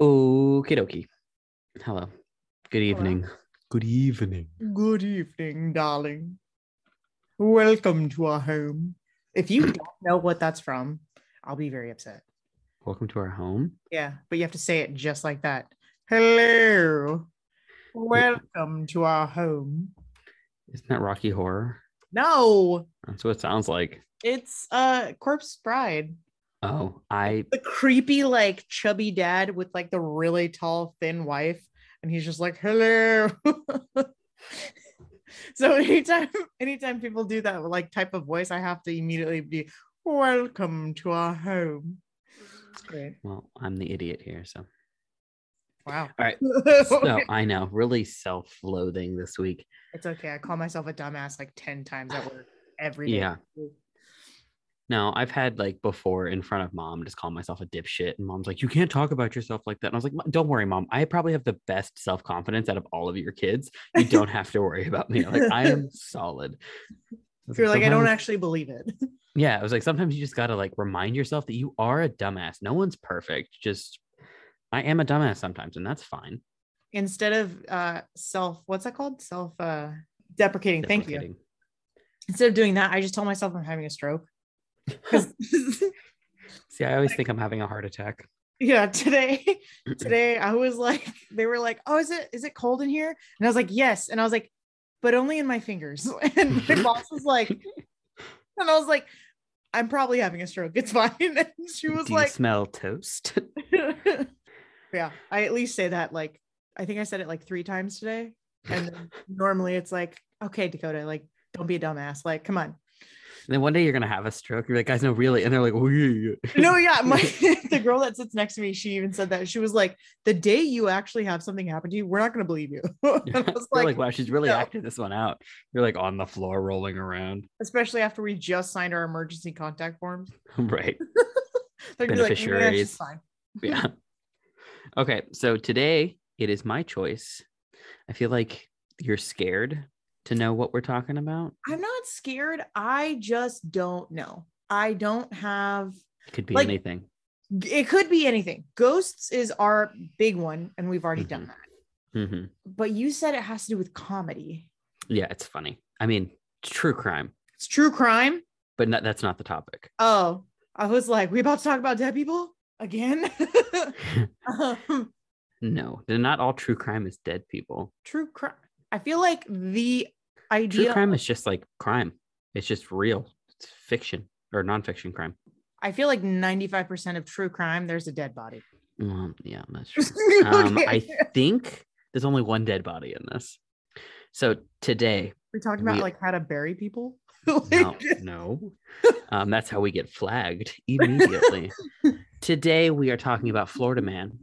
Okie dokie. Hello. Good evening. Good evening. Good evening, darling. Welcome to our home. If you don't know what that's from, I'll be very upset. Welcome to our home. Yeah, but you have to say it just like that. Hello. Welcome to our home. Isn't that Rocky Horror? No, That's what it sounds like. it's uh Corpse Bride. Oh, I The creepy, like chubby dad with like the really tall, thin wife, and he's just like, hello. so anytime anytime people do that like type of voice, I have to immediately be welcome to our home. Great. well, I'm the idiot here. So, Wow. all right. So I know, really self-loathing this week. it's okay. I call myself a dumbass like 10 times at work every day. Yeah. No, I've had like before in front of mom, just call myself a dipshit, and mom's like, "You can't talk about yourself like that." And I was like, "Don't worry, mom. I probably have the best self confidence out of all of your kids. You don't have to worry about me. Like I am solid." I was You're like, I don't actually believe it. Yeah, I was like, sometimes you just gotta like remind yourself that you are a dumbass. No one's perfect. Just I am a dumbass sometimes, and that's fine. Instead of uh self, what's that called? Self uh deprecating. Thank you. Instead of doing that, I just tell myself I'm having a stroke. See, I always think I'm having a heart attack. yeah, today, today I was like, they were like, "Oh, is it is it cold in here?" And I was like, "Yes," and I was like, "But only in my fingers." And my boss was like, and I was like, "I'm probably having a stroke. It's fine." And she was like, smell toast? "Yeah, I at least say that like I think I said it like three times today, and then normally it's like, okay, Dakota, like don't be a dumbass, like come on." And then one day you're gonna have a stroke. You're like, guys, no, really, and they're like, oh yeah, yeah. No, yeah, my the girl that sits next to me, she even said that she was like, "The day you actually have something happen to you, we're not going to believe you." and I was like, like, wow, she's really no. acted this one out. You're like on the floor rolling around. especially after we just signed our emergency contact forms. right. They're gonna like, "Yeah, Beneficiaries. Yeah. okay. So today it is my choice. I feel like you're scared to know what we're talking about. I'm not scared. I just don't know. I don't have. It could be Like- anything. It could be anything. Ghosts is our big one, and we've already done that. hmm But you said it has to do with comedy. Yeah, it's funny. I mean, it's true crime, It's true crime. but not, that's not the topic. Oh, I was like, we about to talk about dead people again? um, no, they're not all true crime is dead people. true crime. I feel like the True idea. crime is just like crime. It's just real. It's fiction or nonfiction crime. I feel like 95% of true crime, there's a dead body. Well, yeah, that's true. Um, I think there's only one dead body in this. So today, we're talking about we- like how to bury people. no, no, um, that's how we get flagged immediately. today we are talking about Florida Man,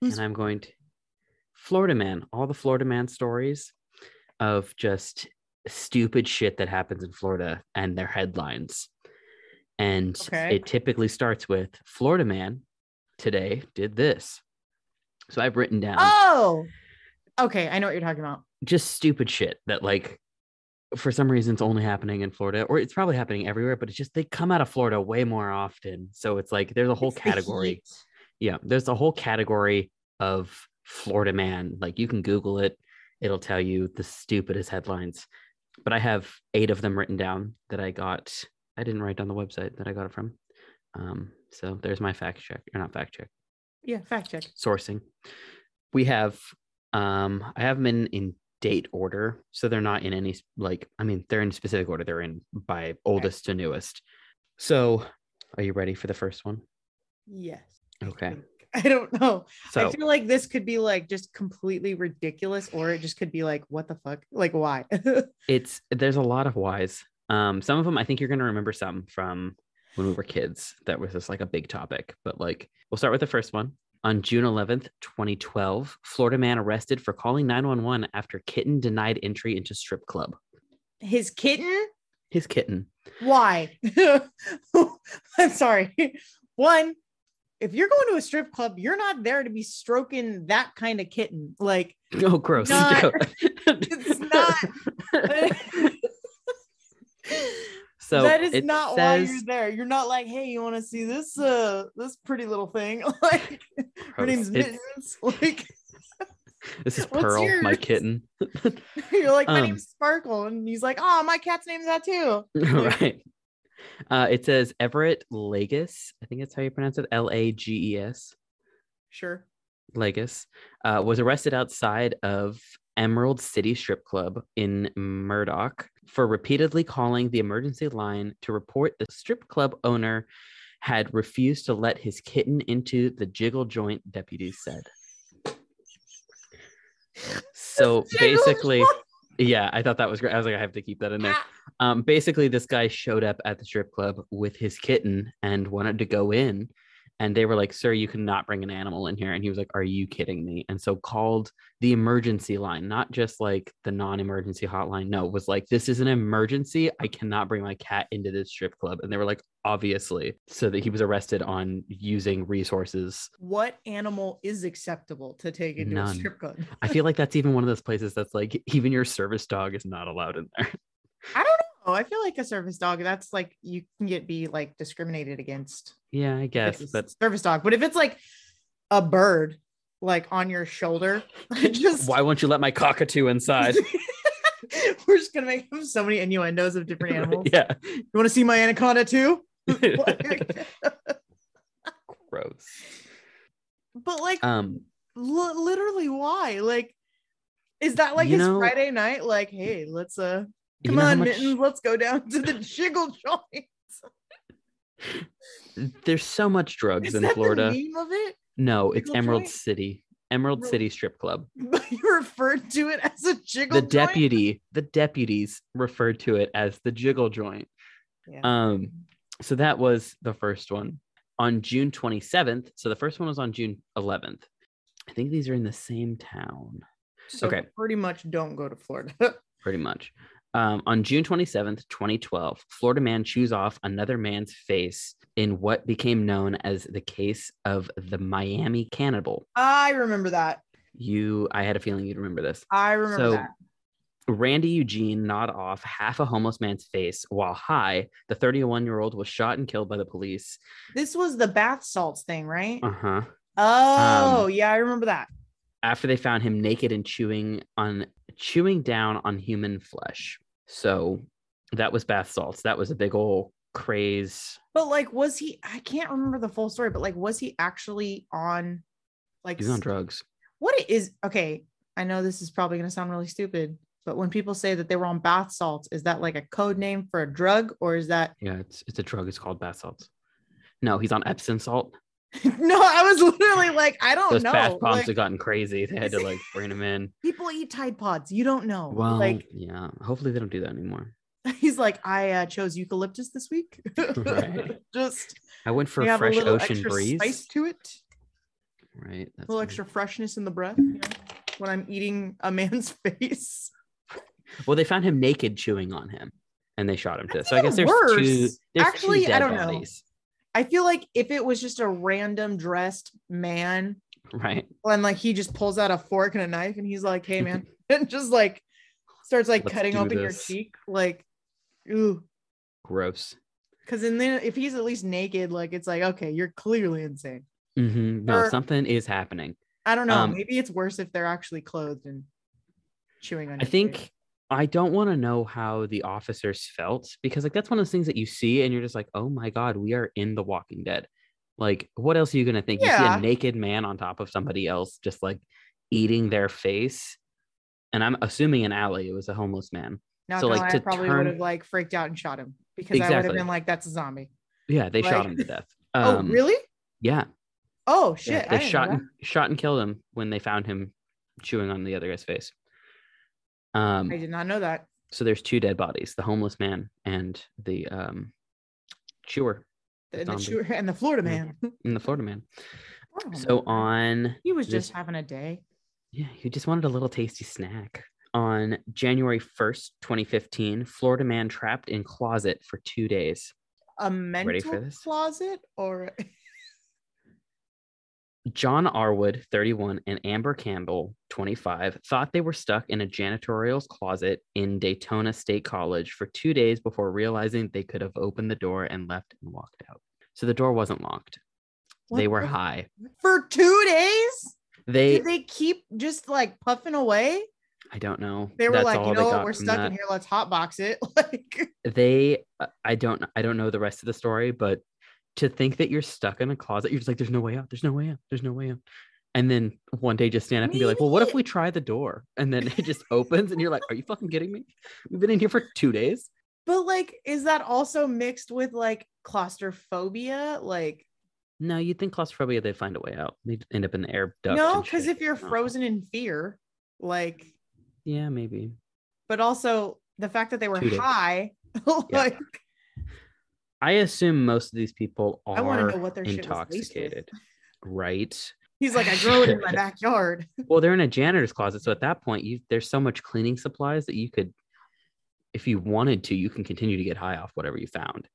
Who's- and I'm going to Florida Man. All the Florida Man stories of just stupid shit that happens in Florida and their headlines. And Okay. it typically starts with Florida Man today did this. So I've written down Oh, okay. I know what you're talking about. just stupid shit that like for some reason it's only happening in Florida or it's probably happening everywhere, but it's just they come out of Florida way more often. So it's like there's a whole It's category. heat. Yeah, there's a whole category of Florida man. Like you can Google it, it'll tell you the stupidest headlines. But I have eight of them written down that I got. I didn't write down the website that I got it from. Um, so there's my fact check, or not fact check, Yeah, fact check. sourcing. We have, um, I have them in in date order, so they're not in any like. I mean, they're in specific order. They're in by oldest to newest. So, are you ready for the first one? Yes. Okay. I don't know. So I feel like this could be like just completely ridiculous, or it just could be like, what the fuck? Like, why? it's there's a lot of whys. Um, some of them I think you're gonna remember some from when we were kids. That was just like a big topic. But like, we'll start with the first one. On June 11th, 2012, Florida man arrested for calling 911 after kitten denied entry into strip club. His kitten? His kitten. Why? I'm sorry. One, if you're going to a strip club, you're not there to be stroking that kind of kitten. Like, Oh, gross. Not- it's not. So that is not why you're there. You're not like, hey, you want to see this uh this pretty little thing? like her name's Mittens. Like This is Pearl, my kitten. you're like, my Um, name's Sparkle. And he's like, oh, my cat's name's that too. right. Uh, it says Everett Lagos. I think that's how you pronounce it. L A G E S. Sure. Lagos uh, was arrested outside of Emerald City Strip Club in Murdock for repeatedly calling the emergency line to report the strip club owner had refused to let his kitten into the jiggle joint, deputies said. So basically, yeah, I thought that was great. I was like, I have to keep that in there. Um, basically, this guy showed up at the strip club with his kitten and wanted to go in. And they were like, Sir, you cannot bring an animal in here. And he was like, Are you kidding me? And so called the emergency line, not just like the non emergency hotline. No, it was like, This is an emergency. I cannot bring my cat into this strip club. And they were like, Obviously. So that he was arrested on using resources. What animal is acceptable to take into a strip club? I feel like that's even one of those places that's like, even your service dog is not allowed in there. I don't know. I feel like a service dog, that's like you can get be like discriminated against. Yeah, I guess. But service dog. But if it's like a bird like on your shoulder, I just why won't you let my cockatoo inside? we're just gonna make so many innuendos of different animals. yeah. You want to see my anaconda too? Gross. but like Um, li- literally why? Like is that like his know- Friday night? Like, hey, let's uh you come know how on, much- mittens, let's go down to the jiggle joint. there's so much drugs Is in that Florida. the name of it? No, it's Jiggle Emerald joint? City. Emerald Really? City Strip Club. You referred to it as a jiggle The joint? deputy, the deputies referred to it as the jiggle joint. Yeah. Um, so that was the first one on June 27th. So the first one was on June 11th. I think these are in the same town. so okay. pretty much don't go to Florida. pretty much. Um, on June 27th, 2012, Florida man chews off another man's face in what became known as the case of the Miami cannibal. I remember that. You, I had a feeling you'd remember this. I remember So, that. Rudy Eugene gnawed off half a homeless man's face while high. The 31 year old was shot and killed by the police. This was the bath salts thing, right? Uh huh. oh, um, yeah, I remember that. After they found him naked and chewing on chewing down on human flesh. So that was bath salts. That was a big old craze. But like, was he? I can't remember the full story, but like, was he actually on? Like, He's on drugs. what it is? Okay, I know this is probably gonna sound really stupid, but when people say that they were on bath salts, is that like a code name for a drug, or is that? Yeah, it's it's a drug. It's called bath salts. No, he's on Epsom salt. no, I was literally like, I don't Those know. bath bombs Like, have gotten crazy. They had to like bring them in. people eat Tide Pods. You don't know. Well, like yeah. Hopefully they don't do that anymore. he's like, I uh, chose eucalyptus this week. Right. Just I went for a a fresh little ocean extra breeze. spice to it. Right. a little extra freshness in the breath you know, when I'm eating a man's face. Well, they found him naked chewing on him, and they shot him to. So I guess there's two. There's Actually, two I don't know. I feel like if it was just a random dressed man Right. and like he just pulls out a fork and a knife and he's like, hey man, and just like starts like Let's cutting open your cheek, like, ooh. Gross. Cause in then if he's at least naked, like it's like, okay, you're clearly insane. Mm-hmm. No, Or- something is happening. I don't know. Um, Maybe it's worse if they're actually clothed and chewing on I think face. I don't want to know how the officers felt because like that's one of those things that you see and you're just like, oh my god, we are in The Walking Dead. Like, what else are you gonna think? You see a naked man on top of somebody else, just like eating their face. And I'm assuming an alley, it was a homeless man. Not so, like, lie, I to probably turn- would have like freaked out and shot him because I would have been like, that's a zombie. Yeah, they shot him to death. oh, Um, really? Yeah, Oh shit. I they shot and shot and killed him when they found him chewing on the other guy's face. Um, I did not know that. so there's two dead bodies: the homeless man and the um, chewer The, the chewer and the Florida man. and the Florida man. Poor So on he was this- just having a day. Yeah, he just wanted a little tasty snack. On January 1st, 2015, Florida man trapped in closet for two days. A mental for this? closet or John Arwood, 31, and Amber Campbell, 25, thought they were stuck in a janitorial's closet in Daytona State College for two days before realizing they could have opened the door and left and walked out. So the door wasn't locked. they were the- high. for two days. They, Did they keep just like puffing away? I don't know. They were That's like, you know what, we're stuck that. in here. Let's hotbox it. Like, they uh, i don't i don't know the rest of the story but to think that you're stuck in a closet. You're just like there's no way out. There's no way out. There's no way out. And then one day just stand up and be like well what if we try the door? And then it just opens and you're like are you fucking kidding me? We've been in here for two days. But like, is that also mixed with like claustrophobia? Like, no you'd think claustrophobia they'd find a way out. They'd end up in the air duct no, because if you're frozen in fear, like, yeah maybe. But also the fact that they were high, like, i assume most of these people are I want to know what their intoxicated right He's like, I grow it in my backyard. well they're in a janitor's closet so at that point you there's so much cleaning supplies that you could if you wanted to you can continue to get high off whatever you found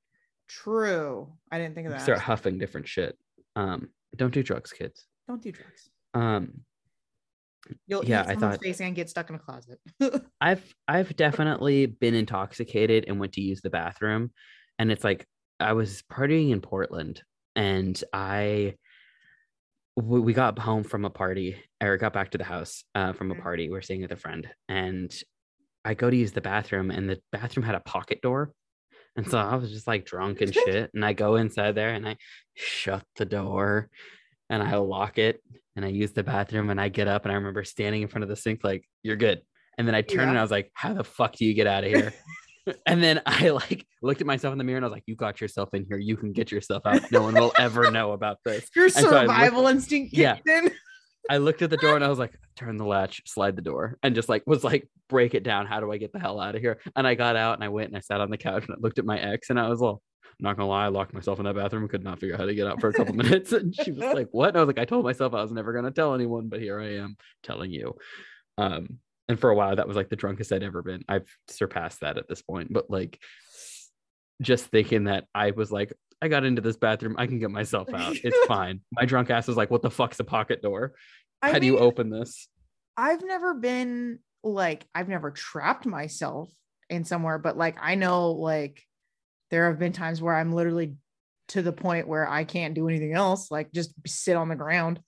True. I didn't think of that. start huffing different shit um don't do drugs kids Don't do drugs. um You'll Yeah, I thought- face and get stuck in a closet. i've i've definitely been intoxicated and went to use the bathroom and it's like i was partying in portland and i we got home from a party or got back to the house uh, from a party. We are staying with a friend and i go to use the bathroom and the bathroom had a pocket door. And so i was just like drunk and shit. and i go inside there and i shut the door and i lock it and i use the bathroom and i get up and i remember standing in front of the sink like you're good. And then i turned and i was like how the fuck do you get out of here and then i like looked at myself in the mirror and i was like you got yourself in here you can get yourself out no one will ever know about this Your so looked- survival instinct Yeah. in. I looked at the door and I was like, turn the latch, slide the door, and just like was like, break it down. How do I get the hell out of here? And I got out and I went and I sat on the couch and I looked at my ex and I was all, I'm not gonna lie, I locked myself in that bathroom, could not figure out how to get out for a couple minutes. And she was like, What? And I was like, I told myself I was never gonna tell anyone, but here I am telling you. Um, and for a while that was like the drunkest I'd ever been. I've surpassed that at this point, but like just thinking that I was like, I got into this bathroom, I can get myself out. It's fine. My drunk ass was like, What the fuck's a pocket door? I How do you open this? I've never been like I've never trapped myself in somewhere, but like I know like there have been times where I'm literally to the point where I can't do anything else, like just sit on the ground.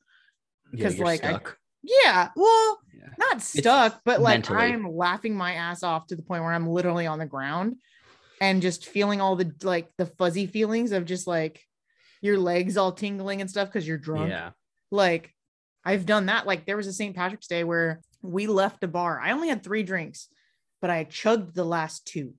because you're like, I-. Yeah, well, Yeah. not stuck, but like mentally. I'm laughing my ass off to the point where I'm literally on the ground and just feeling all the like the fuzzy feelings of just like your legs all tingling and stuff because you're drunk. Yeah. Like I've done that. Like there was a St. Patrick's Day where we left a bar. I only had three drinks, but I chugged the last two.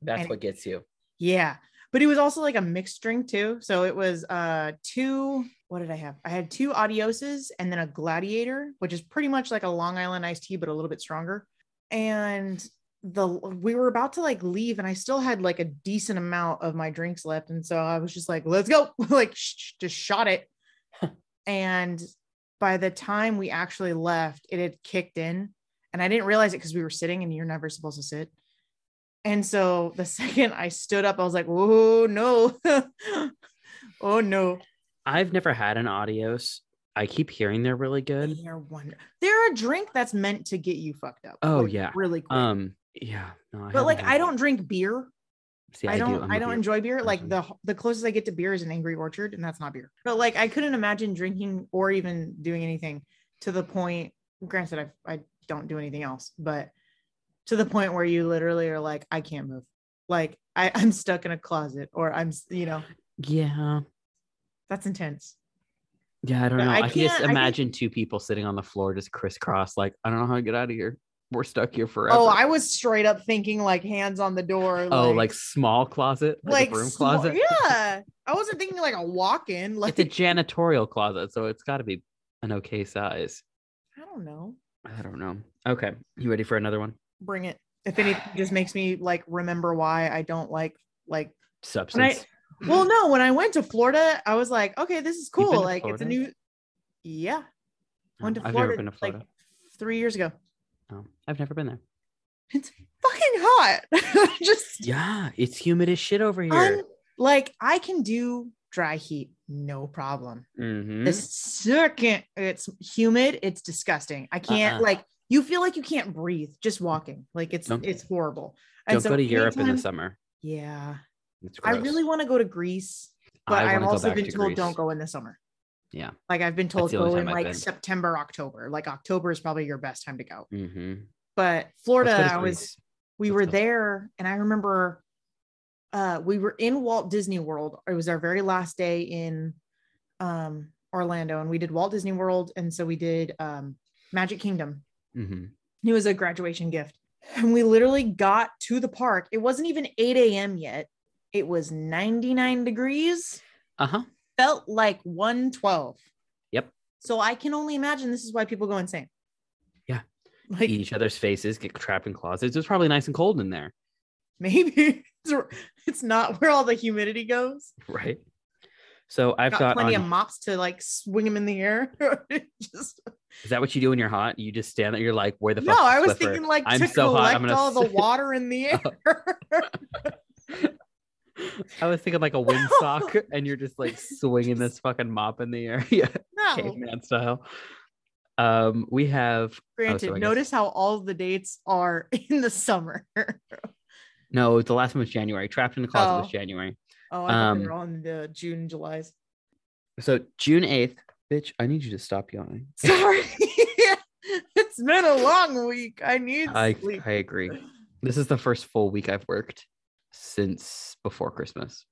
That's And- what gets you. Yeah. But it was also like a mixed drink too. So it was uh two, what did I have? I had two adioses and then a gladiator, which is pretty much like a Long Island iced tea, but a little bit stronger. And the we were about to like leave and I still had like a decent amount of my drinks left. And so I was just like, let's go. like sh- just shot it. and by the time we actually left, it had kicked in. And I didn't realize it because we were sitting and you're never supposed to sit. And so the second I stood up, I was like, oh no. oh no. I've never had an adios. I keep hearing they're really good. They're wonder. They're a drink that's meant to get you fucked up. Oh, like, yeah. Really quick. Um, yeah. No, I but like I don't drink beer. See, I do. don't I'm I don't beer enjoy beer. Like the the closest I get to beer is an Angry Orchard, and that's not beer. But like I couldn't imagine drinking or even doing anything to the point. Granted, I I don't do anything else, but to the point where you literally are like, I can't move. Like I, I'm stuck in a closet, or I'm you know Yeah. That's intense. Yeah, I don't know. I I, can just can't- imagine two people sitting on the floor just crisscross, like, I don't know how to get out of here. We're stuck here forever. Oh, I was straight up thinking like hands on the door. Oh, like small closet, like, like a broom small- closet. Yeah, I wasn't thinking like a walk-in. Like It's a janitorial closet, so it's got to be an okay size. I don't know. I don't know. Okay, you ready for another one? Bring it. If anything, just makes me like remember why I don't like like. Substance. Well, no, when I went to Florida, I was like, okay, this is cool. to Like it's a new. Yeah, No, went to I've Florida, never been to Florida. like three years ago. No, I've never been there. It's fucking hot. just Yeah, it's humid as shit over here. un- like I can do dry heat, no problem. Mhm. The second it's humid, it's disgusting. I can't Uh-uh. like you feel like you can't breathe just walking. Like it's it's horrible. Don't go to Europe in the summer. Yeah. I really want to go to Greece, but I I've also been to told Greece. don't go in the summer. Yeah. Like I've been told go in I've like been. September, October. Like October is probably your best time to go. Mhm. But Florida, Let's go to I was we Let's were go. there and I remember uh we were in Walt Disney World. It was our very last day in um Orlando and we did Walt Disney World and so we did um Magic Kingdom. Mhm. It was a graduation gift. And we literally got to the park. It wasn't even 8 a.m. yet. It was 99 degrees. Uh-huh. Felt like 112. Yep. So I can only imagine this is why people go insane. Yeah. Like Eat each other's faces, get trapped in closets. It's probably nice and cold in there, maybe it's, not where all the humidity goes. right? So I've got, got, plenty on, of mops to like swing them in the air. just is that what you do when you're hot? You just stand there, you're like, where the no, I was thinking like I'm to so hot, collect I'm gonna all the water in the air. I was thinking like a windsock, and you're just like swinging this fucking mop in the air, yeah, no, caveman style. Um, we have granted. I guess- notice how all the dates are in the summer. no, the last one was January. Trapped in the closet was Oh. January. oh, I Um, on the June, July's. So June eighth, bitch, I need you to stop yawning. Sorry, it's been a long week. I need I sleep. I agree. This is the first full week I've worked since before Christmas.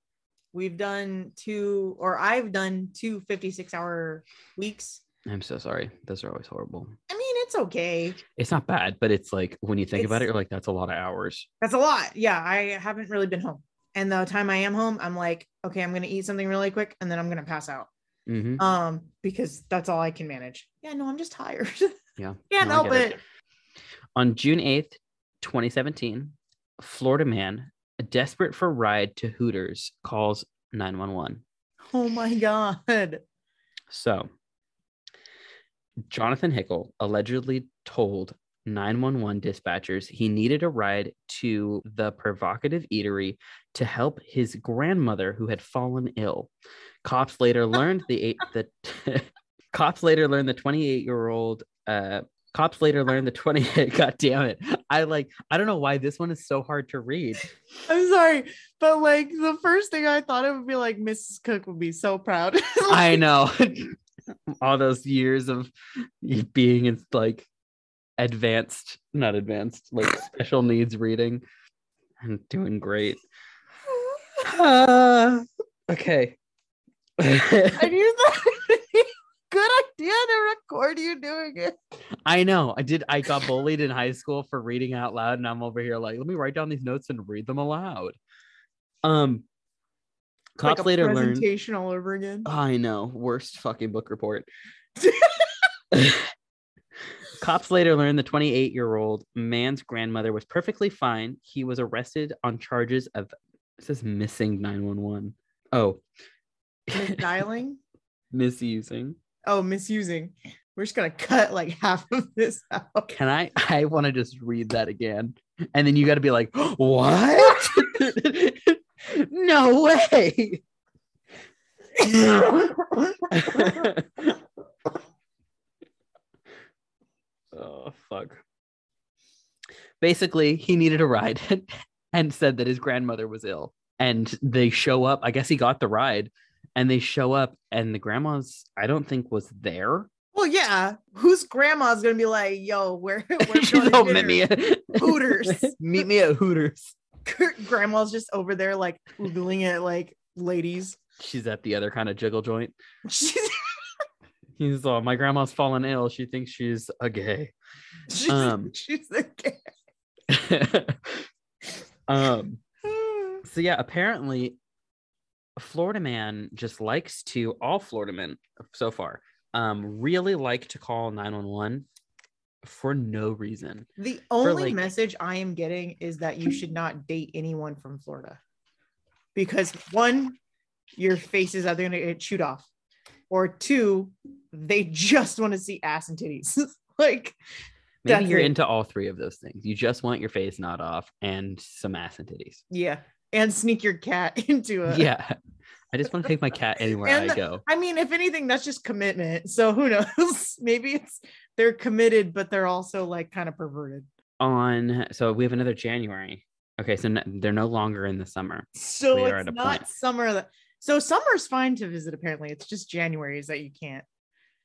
We've done two, or I've done two 56 hour weeks. I'm so sorry. Those are always horrible. I mean, it's okay. It's not bad, but it's like when you think about it, you're like, that's a lot of hours. That's a lot. Yeah, I haven't really been home. And the time I am home, I'm like, okay, I'm gonna eat something really quick and then I'm gonna pass out. Mhm. Um, because that's all I can manage. Yeah, no, I'm just tired. Yeah. Can't No, help get it. On June 8th, 2017, Florida man, desperate for a ride to Hooters, calls 911. Oh my god. So, Jonathan Hickel allegedly told 911 dispatchers he needed a ride to the provocative eatery to help his grandmother who had fallen ill. Cops later learned the eight the cops later learned the 28 year old uh cops later learned the 28 god damn it i like i don't know why this one is so hard to read I'm sorry, but like the first thing I thought it would be like Mrs. Cook would be so proud. I know. All those years of being in like advanced, not advanced, like special needs reading and doing great. Uh, okay. I knew that. To record you doing it. I know. I did. I got bullied in high school for reading out loud, and I'm over here like, let me write down these notes and read them aloud. Um, cops like later learned. presentation all over again. I know. Worst fucking book report. Cops later learned the 28 year old man's grandmother was perfectly fine. He was arrested on charges of it says missing 911. Oh, Misdialing? misusing. Oh, misusing. We're just gonna cut like half of this out. Can I? I want to just read that again. And then you got to be like, what? no way. oh, fuck. Basically, he needed a ride and said that his grandmother was ill. And they show up. I guess he got the ride and they show up, and the grandma's, I don't think, was there. Well, yeah. Whose grandma's gonna be like, yo, where we're She's going to meet me at Hooters. meet me at Hooters. Grandma's just over there like oogling at like ladies. She's at the other kind of jiggle joint. She's, He's all, my grandma's fallen ill. She thinks she's a gay. she's, Um. she's the gay. um. So yeah, apparently, a Florida man just likes to all Florida men so far um really like to call 911 for no reason. The only like- message I am getting is that you should not date anyone from Florida. Because one, your face is either gonna get chewed off, or two, they just want to see ass and titties. like Maybe you're it. into all three of those things. You just want your face not off and some ass and titties. Yeah. And sneak your cat into a yeah I just want to take my cat anywhere And I go. I mean, if anything, that's just commitment. So who knows? Maybe it's they're committed, but they're also like kind of perverted. On so we have another January. Okay, so n- they're no longer in the summer. So We it's not point. summer. That, so summer's fine to visit. Apparently, it's just January's that you can't.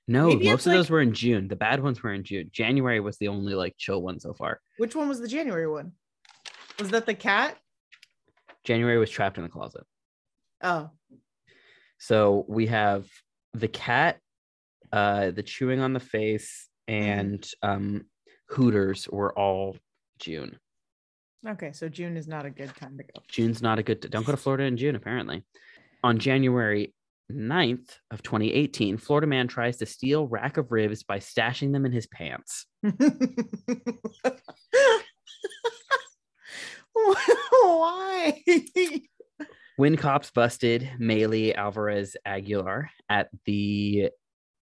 No, Maybe most of like- those were in June. The bad ones were in June. January was the only like chill one so far. Which one was the January one? Was that the cat? January was trapped in the closet. Oh, So we have the cat, uh, the chewing on the face, and um, Hooters were all June. okay. So June is not a good time to go. June's not a good. Don't go to Florida in June. Apparently, on January 9th of 2018, Florida man tries to steal rack of ribs by stashing them in his pants. Why? When cops busted Maley Alvarez Aguilar at the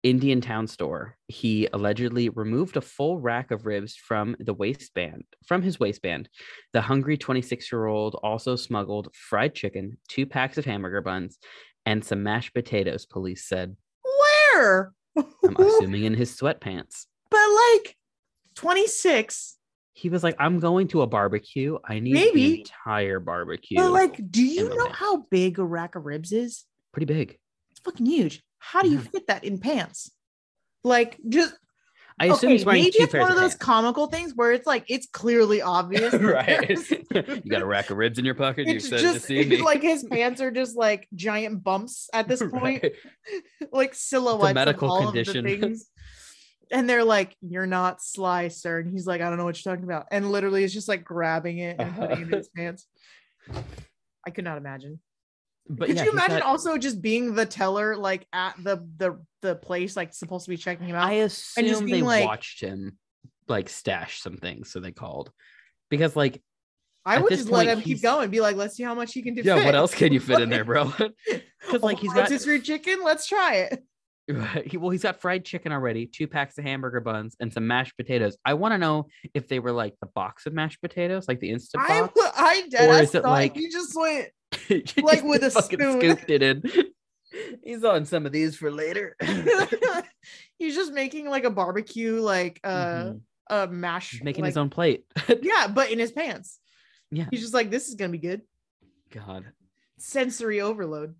Indiantown store, he allegedly removed a full rack of ribs from the waistband from his waistband. The hungry 26-year-old also smuggled fried chicken, two packs of hamburger buns, and some mashed potatoes, police said. Where? I'm assuming in his sweatpants. but like 26. He was like, I'm going to a barbecue. I need Maybe. the entire barbecue. But like, do you know how big a rack of ribs is? Pretty big. It's fucking huge. How do you fit that in pants? Like, just I assume okay, he's wearing maybe two it's pairs one of those pants. comical things where it's like it's clearly obvious. right. you got a rack of ribs in your pocket. You it's excited to just see me. like his pants are just like giant bumps at this point, Right. like silhouettes medical of all condition. Of the things. And they're like, "You're not Sly, sir," and he's like, "I don't know what you're talking about," and literally is just like grabbing it and putting it in his pants. I could not imagine. But could yeah, you imagine got- also just being the teller, like at the the the place, like supposed to be checking him out? I assume just they like- watched him like stash some things, so they called because like I at would just let him keep going, be like, "Let's see how much he can do." yeah, what else can you fit in there, bro? Because like he's got rotisserie chicken. Let's try it. well, he's got fried chicken already, two packs of hamburger buns, and some mashed potatoes. I want to know if they were like the box of mashed potatoes, like the instant I box. I dead Or ass is it like- you just went like with a spoon. scooped it in. He's on some of these for later. he's just making like a barbecue like uh Mhm. a mash He's making like- his own plate. yeah but in his pants yeah. he's just like this is gonna be good God. sensory overload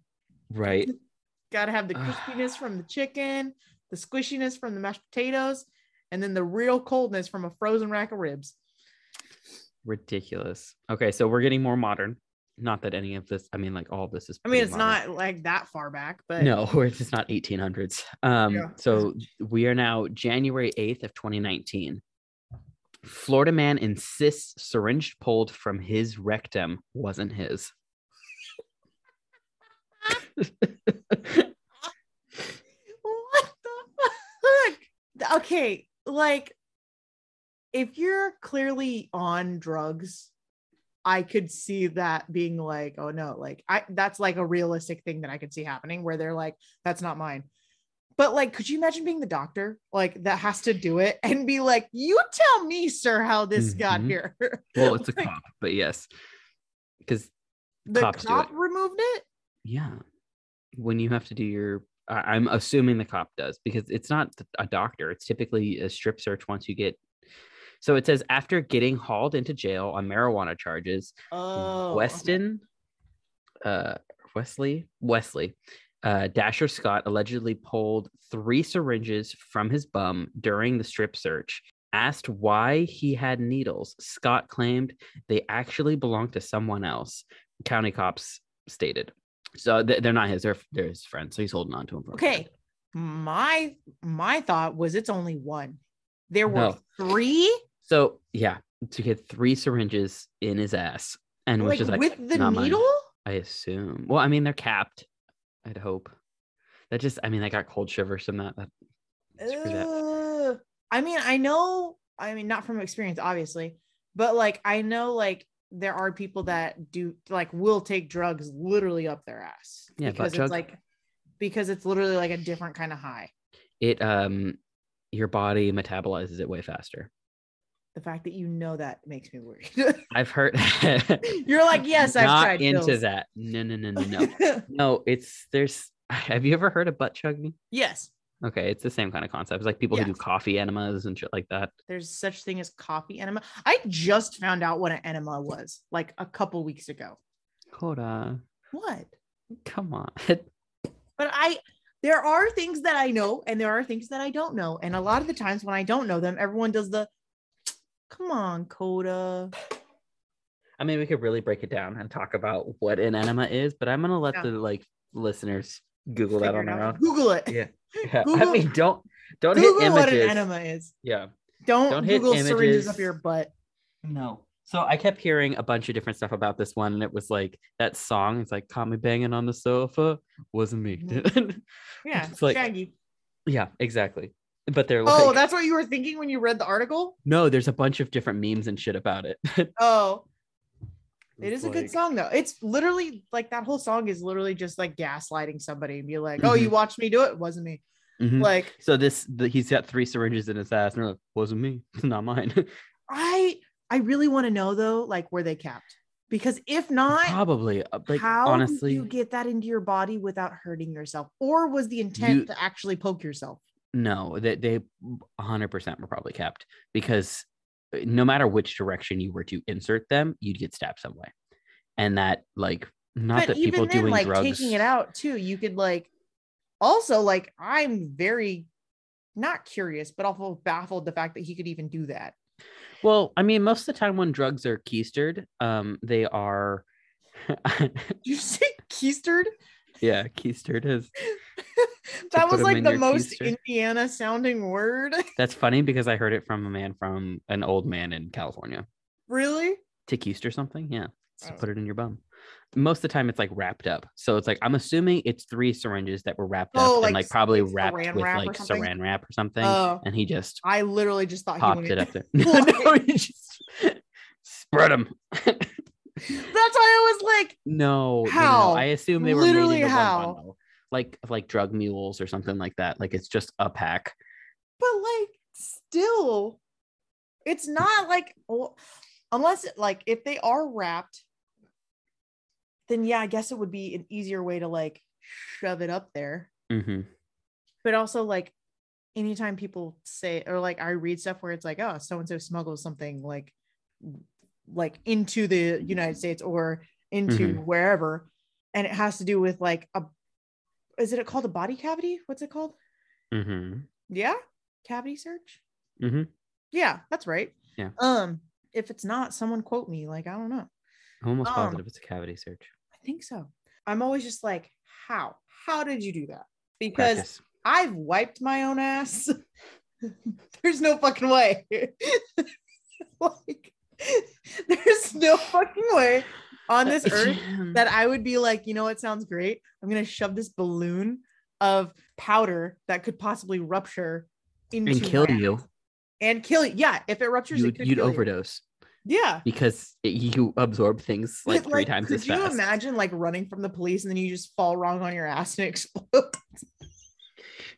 Right. Gotta have the crispiness from the chicken the squishiness from the mashed potatoes and then the real coldness from a frozen rack of ribs Ridiculous. Okay, so we're getting more modern. Not that any of this, I mean, like all of this is. i mean it's modern. not like that far back but No, we're just not 1800s. Um, Yeah. so we are now January 8th of 2019. Florida man insists syringe pulled from his rectum wasn't his. What the fuck? Okay like if you're clearly on drugs i could see that being like oh no like i that's like a realistic thing that i could see happening where they're like that's not mine. But like could you imagine being the doctor like that has to do it and be like you tell me sir how this got Mhm. here? Well, it's a cop, but yes, because the cop it. removed it? Yeah, when you have to do your, I'm assuming the cop does because it's not a doctor. It's typically a strip search once you get. So it says after getting hauled into jail on marijuana charges, oh Weston, uh, Wesley, Wesley, uh, Dasher Scott allegedly pulled three syringes from his bum during the strip search. Asked why he had needles, Scott claimed they actually belonged to someone else. County cops stated. So th- they're not his; they're, they're his friends. So he's holding on to them. For Okay. My my thought was it's only one. There were No. three, So yeah, to get three syringes in his ass, and like, just like with the "Not mine." needle. I assume. Well, I mean, they're capped. I'd hope. That just, I mean, I got cold shivers from that. that that. I mean, I know. I mean, not from experience, obviously, but like I know, like there are people that do like will take drugs literally up their ass Yeah, because chug. it's like because it's literally like a different kind of high. It, um, your body metabolizes it way faster. The fact that you know that makes me worried. I've heard. You're like, yes, I've not tried into pills." that. No, no, no, no, no. no, it's there's. Have you ever heard of butt chugging? yes, Okay, it's the same kind of concept. It's like people who do coffee enemas and shit like that. there's such thing as coffee enema. I just found out what an enema was like a couple weeks ago. Coda, What? come on. But I there are things that I know and there are things that I don't know. And a lot of the times when I don't know them, everyone does the come on, Coda. I mean, we could really break it down and talk about what an enema is, but I'm gonna let Yeah. the like listeners Google that on it their own. Google it. Yeah. Yeah. I mean, don't don't Google hit what an enema is. Yeah. Don't, Don't hit Google syringes up your butt. No. So I kept hearing a bunch of different stuff about this one, and it was like that song. It's like "Caught me banging on the sofa." Wasn't me. Mm-hmm. Yeah, It's like- Shaggy. yeah, exactly. But they're oh, like, Oh, that's what you were thinking when you read the article? no. There's a bunch of different memes and shit about it. Oh, it is a good song though. It's literally like that whole song is literally just like gaslighting somebody and be like, "Oh, you watched me do it? Wasn't me." Mhm. Like So this, the, he's got three syringes in his ass, and they're like, "Wasn't me. It's not mine." I I really want to know though, like where they capped. Because if not, Probably. uh, Like how honestly, you get that into your body without hurting yourself? Or was the intent You- to actually poke yourself? no. They they 100 percent were probably kept because no matter which direction you were to insert them, you'd get stabbed some way, and that like not but that people then, doing like drugs taking it out too, you could like also like I'm very not curious, but also baffled the fact that he could even do that. Well, I mean, most of the time when drugs are keistered, um, they are. You say keistered? yeah, keistered is. That was like the most keister. Indiana sounding word. That's funny because I heard it from a man from an old man in California. really? To keister something, yeah. So Oh. put it in your bum. Most of the time, it's like wrapped up. So it's like I'm assuming it's three syringes that were wrapped up Oh, and like like probably wrapped with like saran wrap or something, Oh. and he just I literally just thought popped he it up there. no, he just spread them. That's why I was like, No, no, no, How? I assume they were Literally how? Like like drug mules or something like that. Like it's just a pack. but like still, it's not like well, unless like if they are wrapped, then yeah, I guess it would be an easier way to like shove it up there. hmm But also like anytime people say or like I read stuff where it's like, oh, so and so smuggles something like like into the United States or into wherever, and it has to do with like a is it called a body cavity? What's it called? hmm Yeah, cavity search. hmm Yeah, that's right. Yeah. Um, if it's not, someone quote me. Like I don't know. I'm almost Um, positive it's a cavity search. I think so. I'm always just like, how? How did you do that? Because Practice. I've wiped my own ass. there's no fucking way. like, there's no fucking way on this earth that I would be like, you know what sounds great? I'm gonna shove this balloon of powder that could possibly rupture into and kill you. and kill you. Yeah, if it ruptures, You'd, could you'd kill you. overdose Yeah. because it, you absorb things like But, three times could as fast. Could you imagine like running from the police and then you just fall wrong on your ass and explode?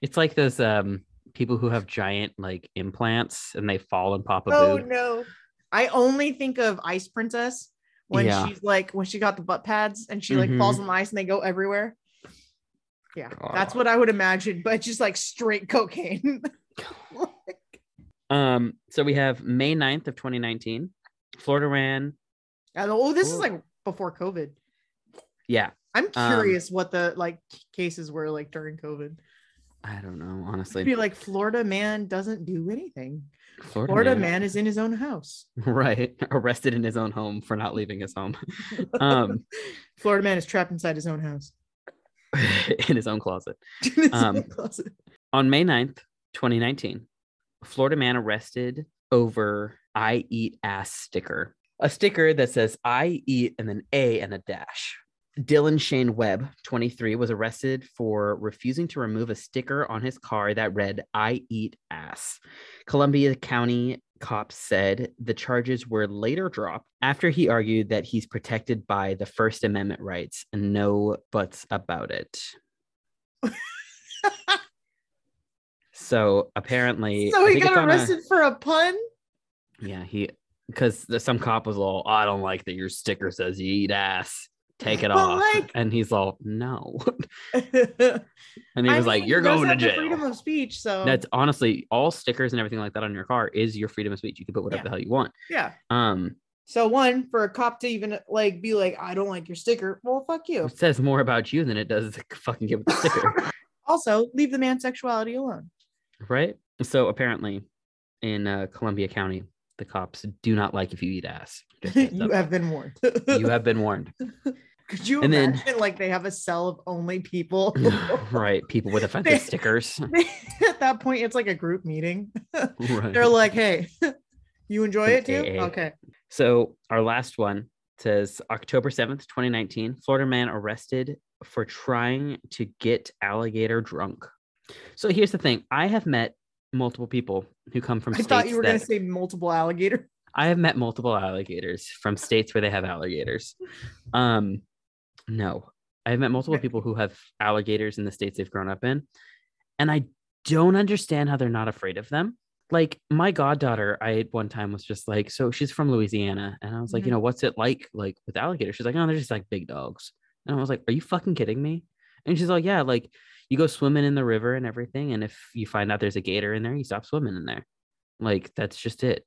It's like those um people who have giant like implants and they fall and pop a oh boob. no. I only think of Ice Princess when Yeah. she's like when she got the butt pads and she like Mhm. falls on the ice and they go everywhere. Yeah, that's what I would imagine, but just like straight cocaine. Um, so we have May 9th of 2019. Florida ran. Oh, this is like before COVID. Yeah, I'm Um, curious what the like cases were like during COVID. I don't know, It'd honestly. be like Florida man doesn't do anything. Florida, Florida man- man is in his own house. right, arrested in his own home for not leaving his home. Um, Florida man is trapped inside his own house. in his own closet. His Um, own closet. On May 9th, 2019, a Florida man arrested over I eat ass sticker. A sticker that says I eat and then A and a dash. Dylan Shane Webb, 23, was arrested for refusing to remove a sticker on his car that read I eat ass. Columbia County cops said the charges were later dropped after he argued that he's protected by the First Amendment rights and no buts about it. So apparently, so he got on a- arrested for a pun. Yeah, he because some cop was all, I don't like that your sticker says you eat ass. Take it But, off. like- and he's all, no. and he I was like, You're going to jail. Freedom of speech. So That's honestly all stickers and everything like that on your car is your freedom of speech. You can put whatever Yeah. the hell you want. yeah. Um, So one for a cop to even like be like, I don't like your sticker. Well, fuck you. it says more about you than it does to fucking give the sticker. Also, leave the man's sexuality alone. right? So apparently, in uh, Columbia County, the cops do not like if you eat ass. You have been warned. you have been warned. Could you and then- imagine like they have a cell of only people? right? People with offensive They- stickers. At that point, it's like a group meeting. Right. They're like, hey, you enjoy it too? Okay. So our last one says October 7th, 2019, Florida man arrested for trying to get alligator drunk. So here's the thing. I have met multiple people who come from I states thought you were that going to say multiple alligator. I have met multiple alligators from states where they have alligators. Um no. I've met multiple people who have alligators in the states they've grown up in. And I don't understand how they're not afraid of them. Like my goddaughter, I at one time was just like, so she's from Louisiana. And I was like, Mhm. you know, what's it like like with alligators? She's like, oh, they're just like big dogs. And I was like, are you fucking kidding me? And she's like, yeah, like you go swimming in the river and everything. And if you find out there's a gator in there, you stop swimming in there. Like that's just it.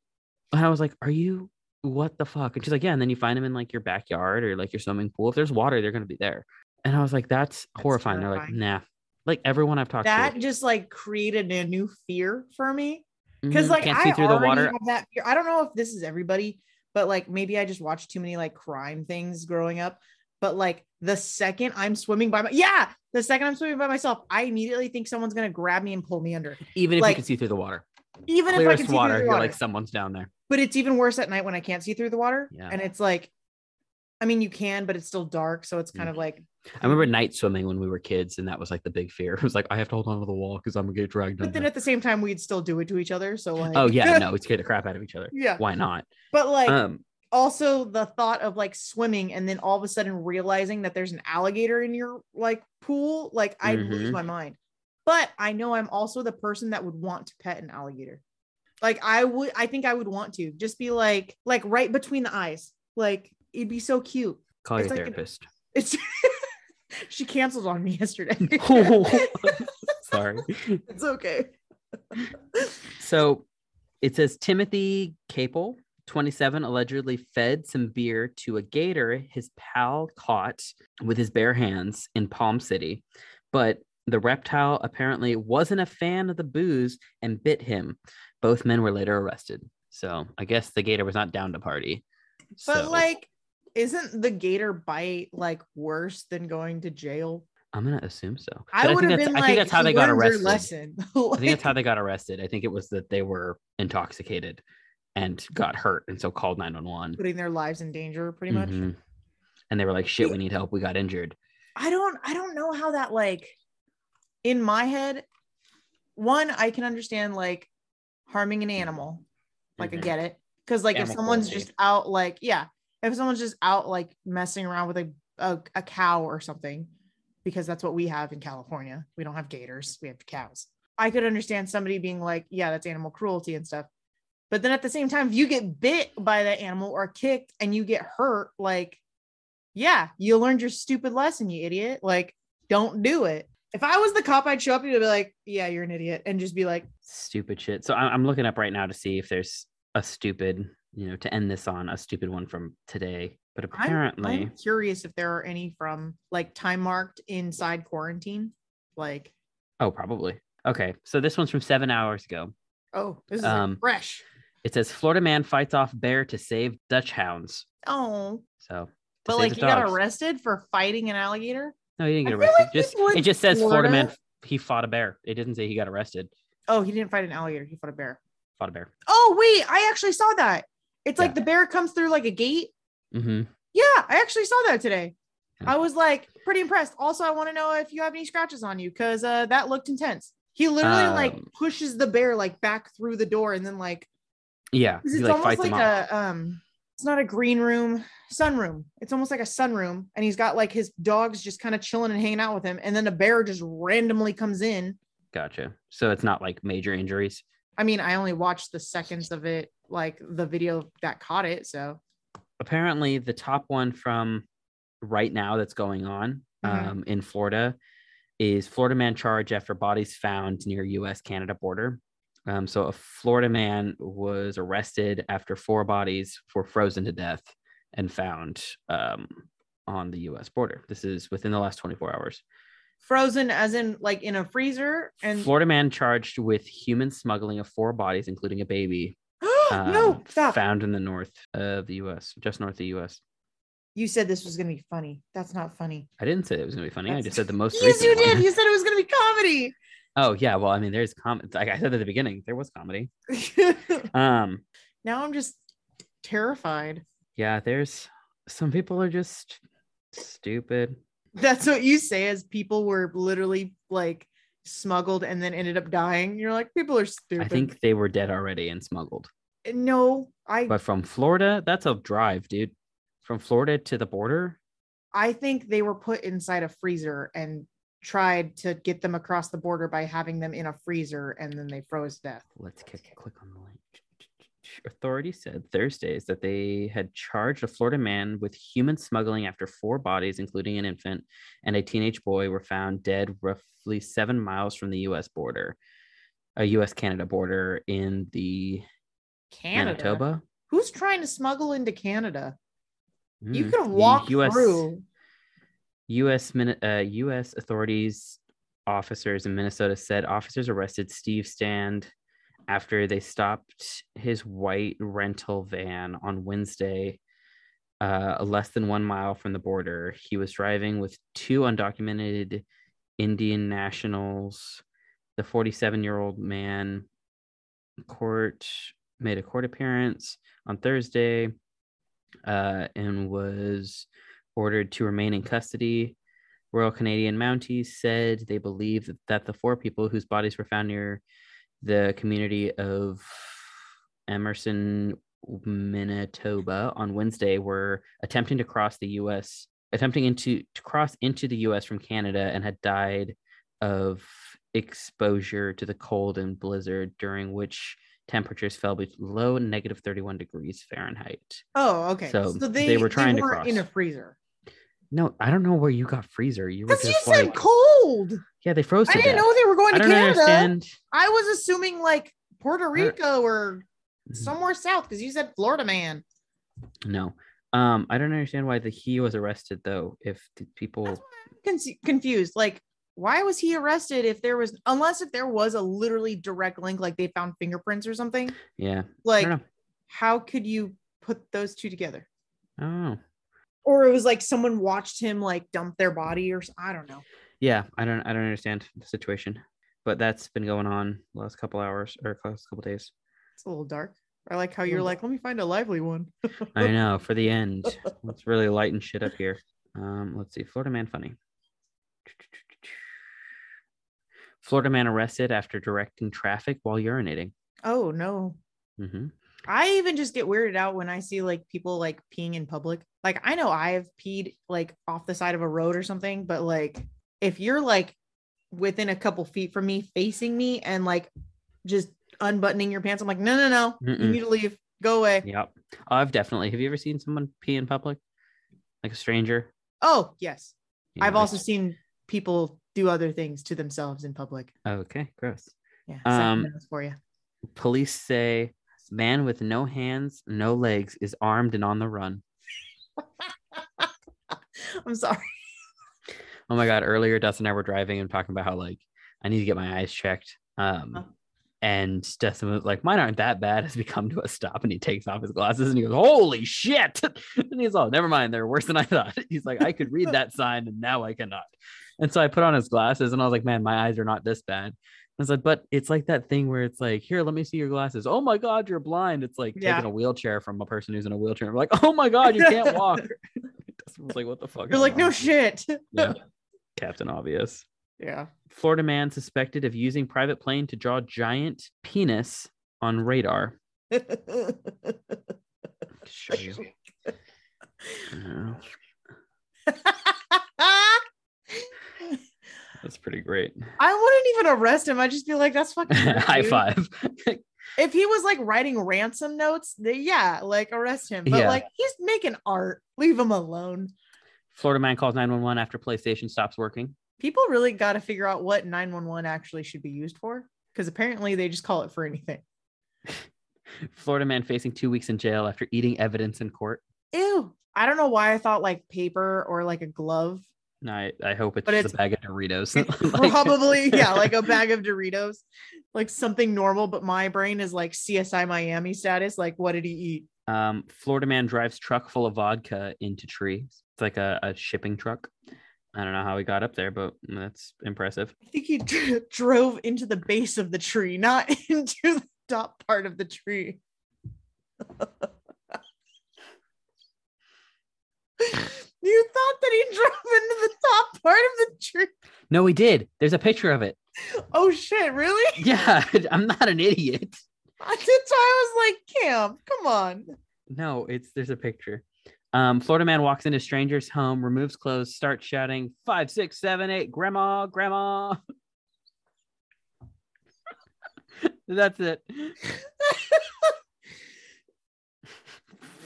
And I was like, are you what the fuck? And she's like, yeah. And then you find them in like your backyard or like your swimming pool. If there's water, they're gonna be there. And I was like, that's, That's horrifying. They're like, nah. Like everyone I've talked That to, that just like created a new fear for me. Because mhm, like can't I see through the water. have that fear. I don't know if this is everybody, but like maybe I just watched too many like crime things growing up. But like the second I'm swimming by my yeah, the second I'm swimming by myself, I immediately think someone's gonna grab me and pull me under. Even if like, you can see through the water, Even if I clearest can see water, through the water. you're like someone's down there. But it's even worse at night when I can't see through the water. Yeah. And it's like, I mean, you can, but it's still dark. So it's kind Mm. of like, I remember night swimming when we were kids, and that was like the big fear. It was like I have to hold on to the wall because I'm gonna get dragged but then at the same time, we'd still do it to each other. So like, Oh yeah, no, it's scare the crap out of each other. yeah. Why not? But like, Um, also the thought of like swimming and then all of a sudden realizing that there's an alligator in your like pool, like I'd lose Mhm. my mind. But I know I'm also the person that would want to pet an alligator. Like I would, I think I would want to just be like, like right between the eyes. Like it'd be so cute. call your It's like a- therapist. It's she canceled on me yesterday. Sorry. it's okay. So it says Timothy Capel, 27, allegedly fed some beer to a gator his pal caught with his bare hands in Palm City. But the reptile apparently wasn't a fan of the booze and bit him. Both men were later arrested. So I guess the gator was not down to party. But So like, isn't the gator bite like worse than going to jail? I'm gonna assume so. I But would think have that's- been I like, think that's how they got arrested. Lesson. I think that's how they got arrested. I think it was that they were intoxicated and got hurt and so called 911. putting their lives in danger, pretty much. Mhm. And they were like, shit, we need help. We got injured. I don't, I don't know how that like, in my head, one I can understand like harming an animal, like I Mhm. get it, because like if someone's cruelty. just out, like yeah, if someone's just out like messing around with a, a a cow or something, because that's what we have in California. We don't have gators, we have cows. I could understand somebody being like, yeah, that's animal cruelty and stuff. But then at the same time, if you get bit by that animal or kicked and you get hurt, like, yeah, you learned your stupid lesson, you idiot. Like, don't do it. If I was the cop, I'd show up and be like, yeah, you're an idiot, and just be like, Stupid shit. So I'm looking up right now to see if there's a stupid, you know, to end this on a stupid one from today. But I'm, apparently, I'm curious if there are any from like time marked inside quarantine. Like, oh, probably. Okay. So this one's from seven hours ago. oh, this is like, Um, fresh. It says Florida man fights off bear to save dachshunds. Oh, So, but like you he got arrested for fighting an alligator. No, he didn't get arrested. like just it just says Florida man. He fought a bear. It didn't say he got arrested. Oh, he didn't fight an alligator. He fought a bear. Fought a bear. Oh, wait, I actually saw that. It's like the bear comes through like a gate. Mm-hmm. Yeah, I actually saw that today. Yeah. I was like pretty impressed. Also, I want to know if you have any scratches on you because uh, that looked intense. He literally like Um, pushes the bear like back through the door and then like yeah, He it's like almost fights like him off. a um it's not a green room sunroom it's almost like a sunroom and he's got like his dogs just kind of chilling and hanging out with him and then a bear just randomly comes in Gotcha. So it's not like major injuries. i mean i only watched the seconds of it like the video that caught it. So apparently the top one from right now that's going on Mhm. um, in Florida is Florida man charged after bodies found near U.S. Canada border. Um, so a Florida man was arrested after four bodies were frozen to death and found um, on the U.S. border. This is within the last 24 hours. frozen as in like in a freezer and Florida man charged with human smuggling of four bodies, including a baby, no, um, stop. found in the north of the U.S., just north of the U.S. You said this was gonna be funny. That's not funny. I didn't say it was going to be funny. I just said the most. Yes, you recent one. did. You said it was gonna be comedy. Oh yeah, well, I mean, there's comment. Like I said at the beginning, there was comedy. Um, now I'm just terrified. yeah, there's some people are just stupid. That's what you say as people were literally like smuggled and then ended up dying. You're like, people are stupid. I think they were dead already and smuggled. no, I But from Florida, that's a drive, dude. From Florida to the border. I think they were put inside a freezer and tried to get them across the border by having them in a freezer and then they froze to death. Let's click, click on the link. Authorities said Thursdays that they had charged a Florida man with human smuggling after four bodies, including an infant and a teenage boy, were found dead roughly seven miles from the U.S. border, a U.S. Canada border in the Canada. Manitoba. Who's trying to smuggle into Canada? You Mm. could The walk US through. U.S. Uh, U.S. authorities officers in Minnesota said officers arrested Steve Shand after they stopped his white rental van on Wednesday, uh, less than one mile from the border. He was driving with two undocumented Indian nationals. The 47-year-old man court made a court appearance on Thursday uh, and was ordered to remain in custody. Royal Canadian Mounties said they believe that, the four people whose bodies were found near the community of Emerson, Manitoba on Wednesday were attempting to cross the US, attempting into to cross into the US from Canada and had died of exposure to the cold and blizzard during which temperatures fell below negative 31 degrees Fahrenheit. Oh, okay. So they, they were trying to weren't in a freezer. No, I don't know where you got freezer. You were Because you just said like, cold. yeah, they froze. I didn't death. know they were going I to Canada. understand. I was assuming like Puerto Rico or Mhm. somewhere south because you said Florida man. No, um, I don't understand why the he was arrested though. If people, That's why I'm con- confused. Like, why was he arrested if there was, unless if there was a literally direct link, like they found fingerprints or something? yeah, Like, how could you put those two together? Know. Or it was like someone watched him like dump their body or I don't know. Yeah, I don't, I don't understand the situation. But that's been going on the last couple hours or last couple days. It's a little dark. I like how you're like, let me find a lively one. I know for the end. Let's really lighten shit up here. Um, let's see. Florida man funny. Florida man arrested after directing traffic while urinating. Oh no. hmm I even just get weirded out when I see like people like peeing in public. Like I know I have peed like off the side of a road or something, but like if you're like within a couple feet from me, facing me, and like just unbuttoning your pants, I'm like, no, no, no, you Mm-mm. need to leave. Go away. Yep. I've definitely. Have you ever seen someone pee in public? Like a stranger? Oh yes, Yeah, I've also seen people do other things to themselves in public. Okay, gross. Yeah, um, for you. Police say man with no hands, no legs is armed and on the run. I'm sorry. Oh my god, earlier Dustin and I were driving and talking about how like I need to get my eyes checked. Um and Dustin was like, mine aren't that bad as we come to a stop and he takes off his glasses and he goes, Holy shit. and he's all, never mind, they're worse than I thought. He's like, I could read that sign and now I cannot. And so I put on his glasses and I was like, man, my eyes are not this bad. I was like, but it's like that thing where it's like, here, let me see your glasses. Oh my God, you're blind. It's like Yeah. taking a wheelchair from a person who's in a wheelchair. I'm like, oh my God, you can't walk. Was like, what the fuck? You're like, no shit. Yeah. Captain Obvious. yeah. Florida man suspected of using private plane to draw giant penis on radar. Show you. That's pretty great. I wouldn't even arrest him. I'd just be like, that's fucking weird, High dude. five. if he was like writing ransom notes, then yeah, like arrest him. But Yeah. like he's making art. Leave him alone. Florida man calls 911 after PlayStation stops working. People really got to figure out what 911 actually should be used for because apparently they just call it for anything. Florida man facing two weeks in jail after eating evidence in court. Ew. I don't know why I thought like paper or like a glove. I, I hope it's But it's- a bag of Doritos. Like- probably, yeah, like a bag of Doritos, like something normal, but my brain is like CSI Miami status. Like, what did he eat? Um, Florida man drives truck full of vodka into tree. It's like a, a shipping truck. I don't know how he got up there, but that's impressive. I think he dr- drove into the base of the tree, not into the top part of the tree. You thought that he drove into the top part of the tree? No, he did. There's a picture of it. Oh shit! Really? Yeah, I'm not an idiot. That's why I was like, Cam, come on. No, it's there's a picture. Um, Florida man walks into stranger's home, removes clothes, starts shouting five, six, seven, eight, grandma, grandma. That's it.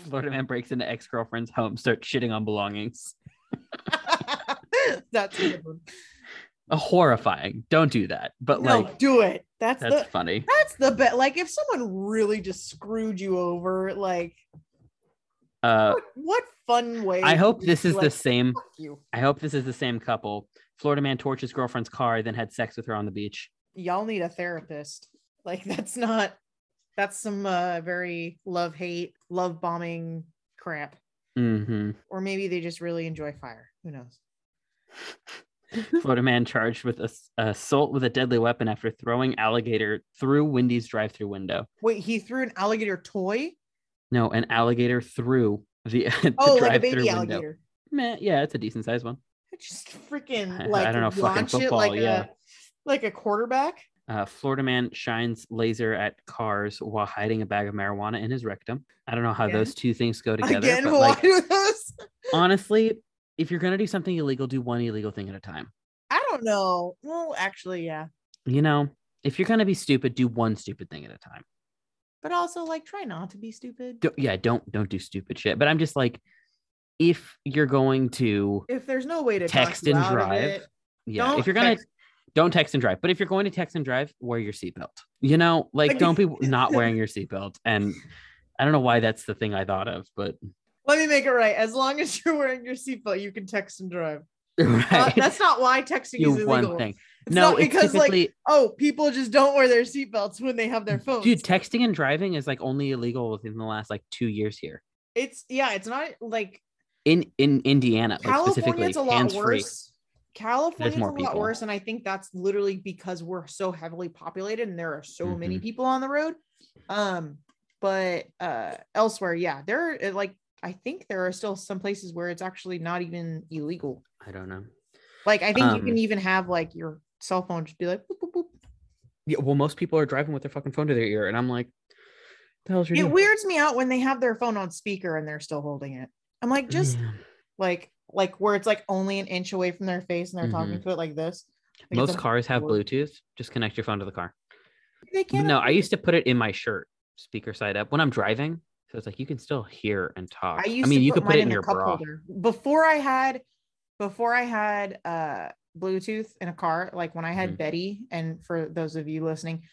Florida man breaks into ex-girlfriend's home, starts shitting on belongings. That's a. Uh, horrifying. Don't do that. But no, like do it. That's, that's the funny. that's the bet. Like if someone really just screwed you over, like Uh what, what fun way? I hope this is be the same. You. I hope this is the same couple. Florida man torches girlfriend's car, then had sex with her on the beach. Y'all need a therapist. Like that's not. That's some uh very love hate love bombing crap. hmm Or maybe they just really enjoy fire. Who knows? Florida man charged with ass- assault with a deadly weapon after throwing alligator through Wendy's drive-through window. Wait, he threw an alligator toy. No, an alligator through the, the Oh, like a baby window. alligator. Meh, yeah, it's a decent sized one. Just freaking I- I don't know, fucking launch it football, like yeah. a like a quarterback. Uh, Florida man shines laser at cars while hiding a bag of marijuana in his rectum. I don't know how Again? those two things go together. Again, but like, do those? honestly, if you're gonna do something illegal, do one illegal thing at a time. I don't know. Well, actually, yeah. You know, if you're gonna be stupid, do one stupid thing at a time. But also, like, try not to be stupid. Don't, yeah, don't don't do stupid shit. But I'm just like, if you're going to If there's no way to Text and drive. it, yeah, Don't if you're gonna text. Don't text and drive. But if you're going to text and drive, wear your seatbelt. You know, like don't be not wearing your seatbelt. And I don't know why that's the thing I thought of, but let me make it right. As long as you're wearing your seatbelt, you can text and drive. Uh, right. that's not why texting do is illegal. one thing. It's no, not because like oh, people just don't wear their seatbelts when they have their phones. dude, texting and driving is like only illegal within the last like two years here. it's yeah, it's not like In in Indiana, like specifically a lot hands free. worse. California's a lot people. worse, and I think that's literally because we're so heavily populated and there are so many Mm-hmm. people on the road. Um, but uh, elsewhere, yeah, there are like I think there are still some places where it's actually not even illegal. I don't know. Like I think you Um, can even have like your cell phone just be like boop, boop, boop. Yeah, well, most people are driving with their fucking phone to their ear, and I'm like, the hell's your It deal? weirds me out when they have their phone on speaker and they're still holding it. I'm like just Yeah. like like where it's like only an inch away from their face and they're talking Mhm. to it like this. Like, most cars have. Bluetooth. Just connect your phone to the car. They can't. No, I used to put it in my shirt, speaker side up, when I'm driving. So it's like you can still hear and talk. I used mean, to you put could put it in your cup bra. holder before I had before I had uh Bluetooth in a car. Like when I had Mhm. Betty, and for those of you listening,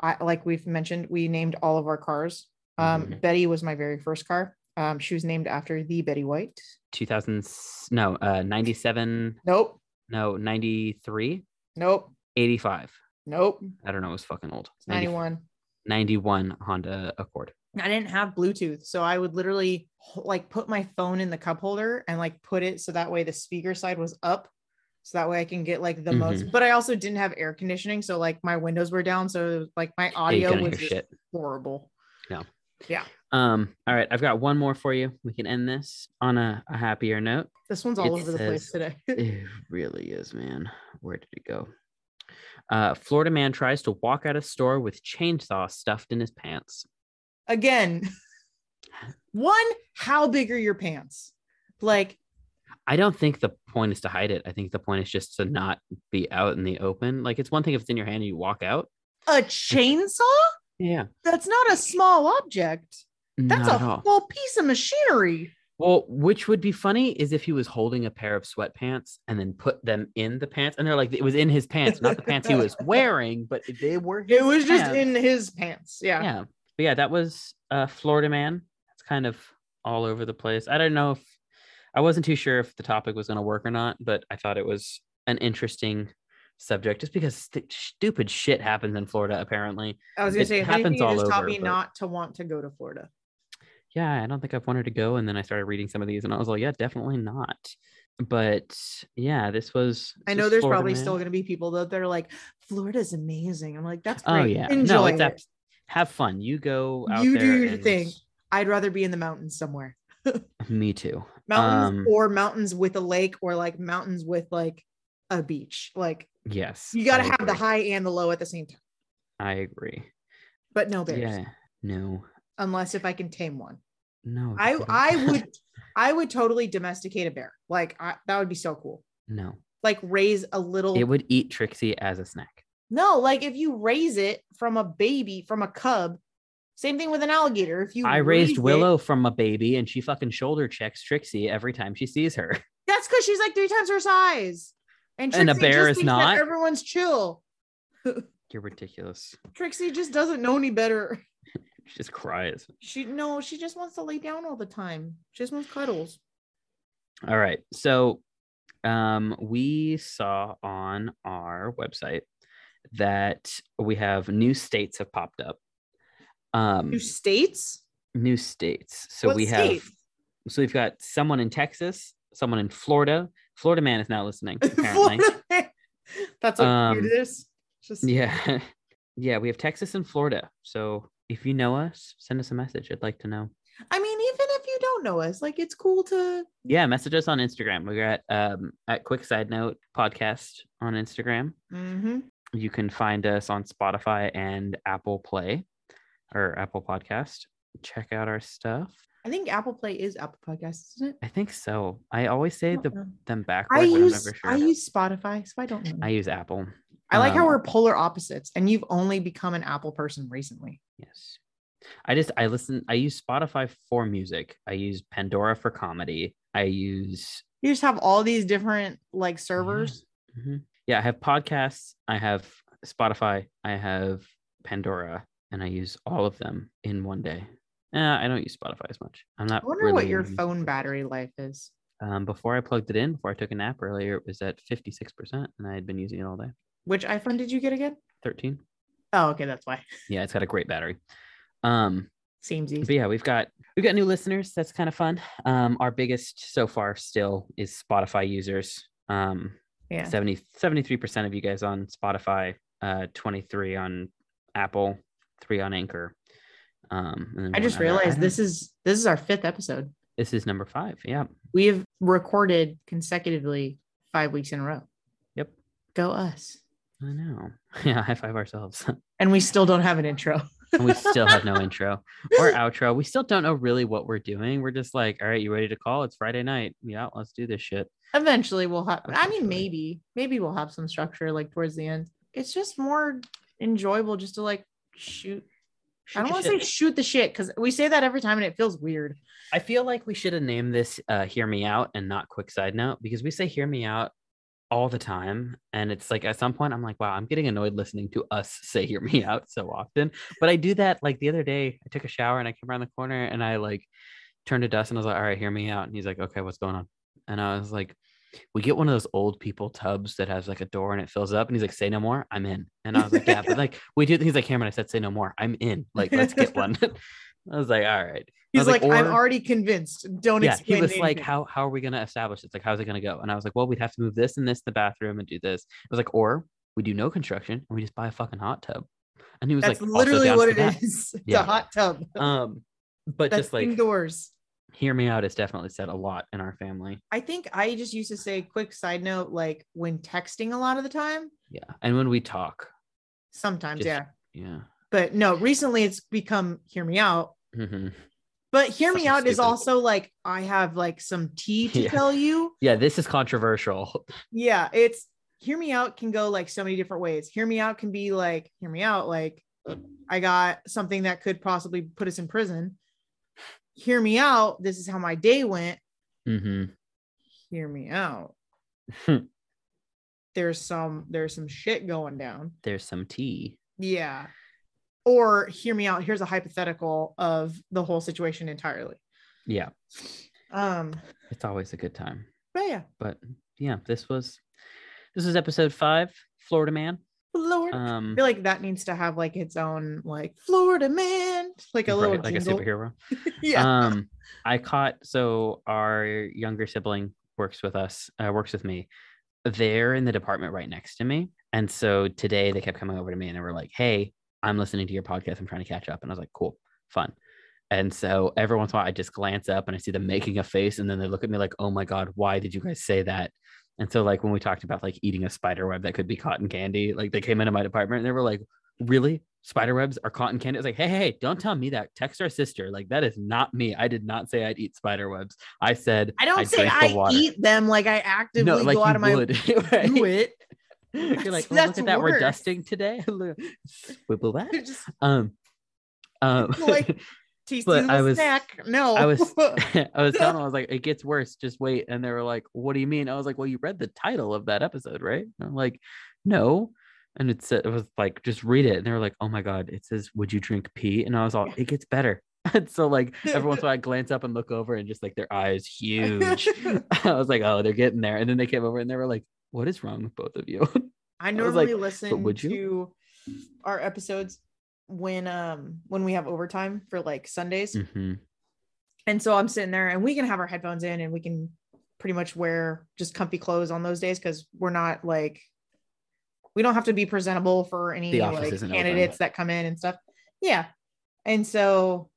I like we've mentioned, we named all of our cars. Um, Mhm. Betty was my very first car. Um, she was named after the Betty White. 2000, no, uh, 97, Nope, no, 93, nope, 85. nope. I don't know. It was fucking old. It's 91. 91 Honda Accord. I didn't have Bluetooth, so I would literally like put my phone in the cup holder and like put it so that way the speaker side was up, so that way I can get like the most. Mm-hmm. But I also didn't have air conditioning, so like my windows were down, so like my audio couldn't was hear just shit. Um, all right, I've got one more for you. We can end this on a, a happier note. This one's all It over the place today. It really is, man. Where did it go? Uh, Florida man tries to walk out of store with chainsaw stuffed in his pants. Again, one, how big are your pants? Like, I don't think the point is to hide it. I think the point is just to not be out in the open. Like it's one thing if it's in your hand and you walk out. a chainsaw? Yeah. That's not a small object. That's Not a full piece of machinery. Well, which would be funny is if he was holding a pair of sweatpants and then put them in the pants, and they're like it was in his pants, not the pants he was wearing, but they were. It was his just in his pants. Yeah. Yeah, but yeah, that was uh, Florida Man. It's kind of all over the place. I don't know if I wasn't too sure if the topic was going to work or not, but I thought it was an interesting subject just because st- stupid shit happens in Florida. Apparently, I was gonna say, if happens all just taught me but- not to want to go to Florida. Yeah, I don't think I've wanted to go. And then I started reading some of these, and I was like, yeah, definitely not. But yeah, this was. I know there's Florida probably Man. still gonna be people that they're like, Florida's amazing. I'm like, that's great. Oh yeah, Enjoy no, it. have fun. You go out You do your and- thing. I'd rather be in the mountains somewhere. Me too. Mountains Um, or mountains with a lake or like mountains with like a beach. Like Yes, you gotta I have the high and the low at the same time. I agree. But no bears. Yeah, no, Unless if I can tame one. no. I I would I would totally domesticate a bear. Like I, that would be so cool. no. Like raise a little It would eat Trixie as a snack. No, like if you raise it from a baby, from a cub, same thing with an alligator. If you I raise raised it- Willow from a baby, and she fucking shoulder checks Trixie every time she sees her. that's because she's like three times her size. And, And a bear is not? Everyone's chill. You're ridiculous. Trixie just doesn't know any better. She just cries. She no, she just wants to lay down all the time. She just wants cuddles. All right. So um we saw on our website that we have new states have popped up. Um New states? new states. So What we have so we've got someone in Texas, someone in Florida. Florida man is now listening, apparently. That's what Um, it is. Just yeah. Yeah, we have Texas and Florida. So if you know us, send us a message. I'd like to know. I mean, even if you don't know us, like it's cool to Yeah, message us on Instagram. We're at um at quick side note podcast on Instagram. Mhm. You can find us on Spotify and Apple Play or Apple Podcast. Check out our stuff. I think Apple Play is Apple Podcasts, isn't it? I think so. I always say I the, know. them backwards. I use never sure. I use Spotify, so I don't know. I use Apple. I like how um, we're polar opposites, and you've only become an Apple person recently. Yes. I just I listen I use Spotify for music. I use Pandora for comedy. I use You just have all these different like servers. Mhm. Yeah, I have podcasts, I have Spotify, I have Pandora, and I use all of them in one day. Uh, I don't use Spotify as much. I'm not I wonder really what your phone battery life is. Um, before I plugged it in, before I took a nap earlier, it was at 56%, and I had been using it all day. Which iPhone did you get again? 13. Oh, okay, that's why. Yeah, it's got a great battery. Um, Seems but easy. yeah, we've got we've got new listeners. That's kind of fun. Um, our biggest so far still is Spotify users. Um, Yeah. 70 73% of you guys on Spotify, uh, 23 on Apple, three on Anchor. Um, I just other- I realized don't- this is this is our fifth episode. this is number five. Yeah. We have recorded consecutively five weeks in a row. Yep. Go us. I know. Yeah. High five ourselves. And we still don't have an intro. and we still have no intro or outro. We still don't know really what we're doing. We're just like, all right, you ready to call? It's Friday night. Yeah, let's do this shit. Eventually we'll have I mean maybe. Maybe we'll have some structure like towards the end. It's just more enjoyable just to like shoot. I don't want to say shoot the shit because we say that every time and it feels weird. I feel like we should have named this uh, "Hear Me Out" and not "Quick Side Note" because we say "Hear Me Out" all the time, and it's like at some point I'm like, wow, I'm getting annoyed listening to us say "Hear Me Out" so often. But I do that like the other day. I took a shower and I came around the corner and I like turned to Dustin. And I was like, all right, hear me out, and he's like, okay, what's going on? And I was like. We get one of those old people tubs that has like a door and it fills up, and he's like, "Say no more, I'm in." And I was like, "Yeah," but like we do. He's like, "Camron," I said, "Say no more, I'm in." Like, let's get one. I was like, "All right." He's was like, I'm already convinced. Don't yeah, explain he was like, how how are we gonna establish this? Like, how's it gonna go? And I was like, well, we'd have to move this and this in the bathroom and do this. I was like, or we do no construction and we just buy a fucking hot tub. And he was That's like, literally what it that. is. It's Yeah. a hot tub. Um, but That's just like, indoors. hear me out. It's definitely said a lot in our family. I think I just used to say quick side note, like when texting a lot of the time. Yeah, and when we talk, Sometimes, Just- yeah. yeah, But no, recently it's become hear me out. Hmm But hear me out is also like I have like some tea to Yeah. tell you. yeah. This is controversial. Yeah, it's hear me out can go like so many different ways. Hear me out can be like hear me out like I got something that could possibly put us in prison. Hear me out. This is how my day went. Mm-hmm. Hear me out. There's some there's some shit going down. There's some tea. Yeah. Or hear me out. Here's a hypothetical of the whole situation entirely. Yeah, Um, it's always a good time. but yeah, But yeah, this was this was episode five, Florida Man. Florida. Um, I feel like that needs to have like its own like Florida man, like a little right, like a superhero. yeah. um i caught so our younger sibling works with us uh, works with me they're in the department right next to me and so today they kept coming over to me and they were like hey i'm listening to your podcast i'm trying to catch up and i was like cool fun and so every once in a while i just glance up and i see them making a face and then they look at me like oh my god why did you guys say that and so like when we talked about like eating a spider web that could be cotton candy like they came into my department and they were like really spider webs are cotton candy. It's like, hey, hey, hey, don't tell me that. Text our sister. Like that is not me. I did not say I'd eat spider webs. I said I don't say drink the I water. eat them like I actively no, like go out of my would. do it. You're like, That's look at that. We're dusting today. Just Um, um, like tasty But I was- snack. No, I was I was telling them, I was like, it gets worse. Just wait. And they were like, what do you mean? I was like, well, you read the title of that episode, right? And I'm like, no. And it said it was like, just read it. And they were like, oh my god, it says, would you drink pee? And I was all, it gets better. And so like every once in a while I glance up and look over and just like their eyes huge. I was like, oh, they're getting there. And then they came over and they were like, what is wrong with both of you? I normally like, listen would you?" to our episodes when um when we have overtime for like Sundays. Mhm. And so I'm sitting there and we can have our headphones in and we can pretty much wear just comfy clothes on those days because we're not like we don't have to be presentable for any like isn't open. candidates that come in and stuff. Yeah. And so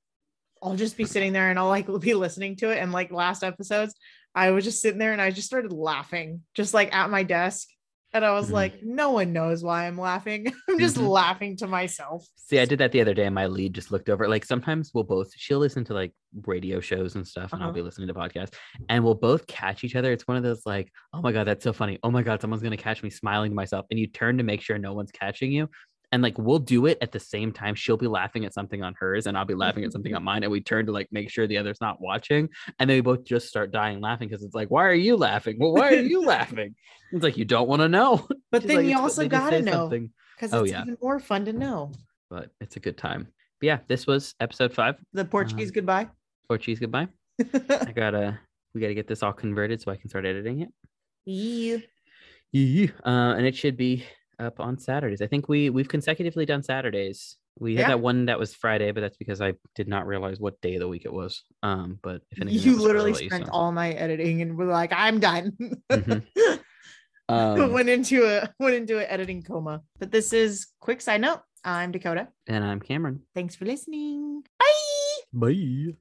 I'll just be sitting there and I'll like be listening to it. And like last episodes, I was just sitting there and I just started laughing, just like at my desk. And I was Mhm. like, no one knows why I'm laughing. I'm just Mhm. laughing to myself. See, I did that the other day, and my lead just looked over. Like sometimes we'll both she'll listen to like radio shows and stuff, and I'll Uh-huh. be listening to podcasts, and we'll both catch each other. It's one of those like, oh my god, that's so funny. Oh my god, someone's gonna catch me smiling to myself, and you turn to make sure no one's catching you. And like we'll do it at the same time. She'll be laughing at something on hers, and I'll be laughing at something on mine. And we turn to like make sure the other's not watching. And then we both just start dying laughing because it's like, why are you laughing? Well, why are you laughing? It's like you don't want to know. But She's then like, you also gotta know something." because Oh, it's yeah. even more fun to know. But it's a good time. But yeah, this was episode five. The Portuguese Um, goodbye. Portuguese goodbye. I gotta we gotta get this all converted so I can start editing it. yeah. Yeah. Uh, and it should be up on Saturdays. I think we we've consecutively done Saturdays. We had Yeah. that one that was Friday, but that's because I did not realize what day of the week it was. Um, but if anything, You literally early, spent so- all night editing and we're like, I'm done. Mhm. um, went into a went into an editing coma. But this is quick side note. I'm Dakota. and I'm Camron. Thanks for listening. Bye. Bye.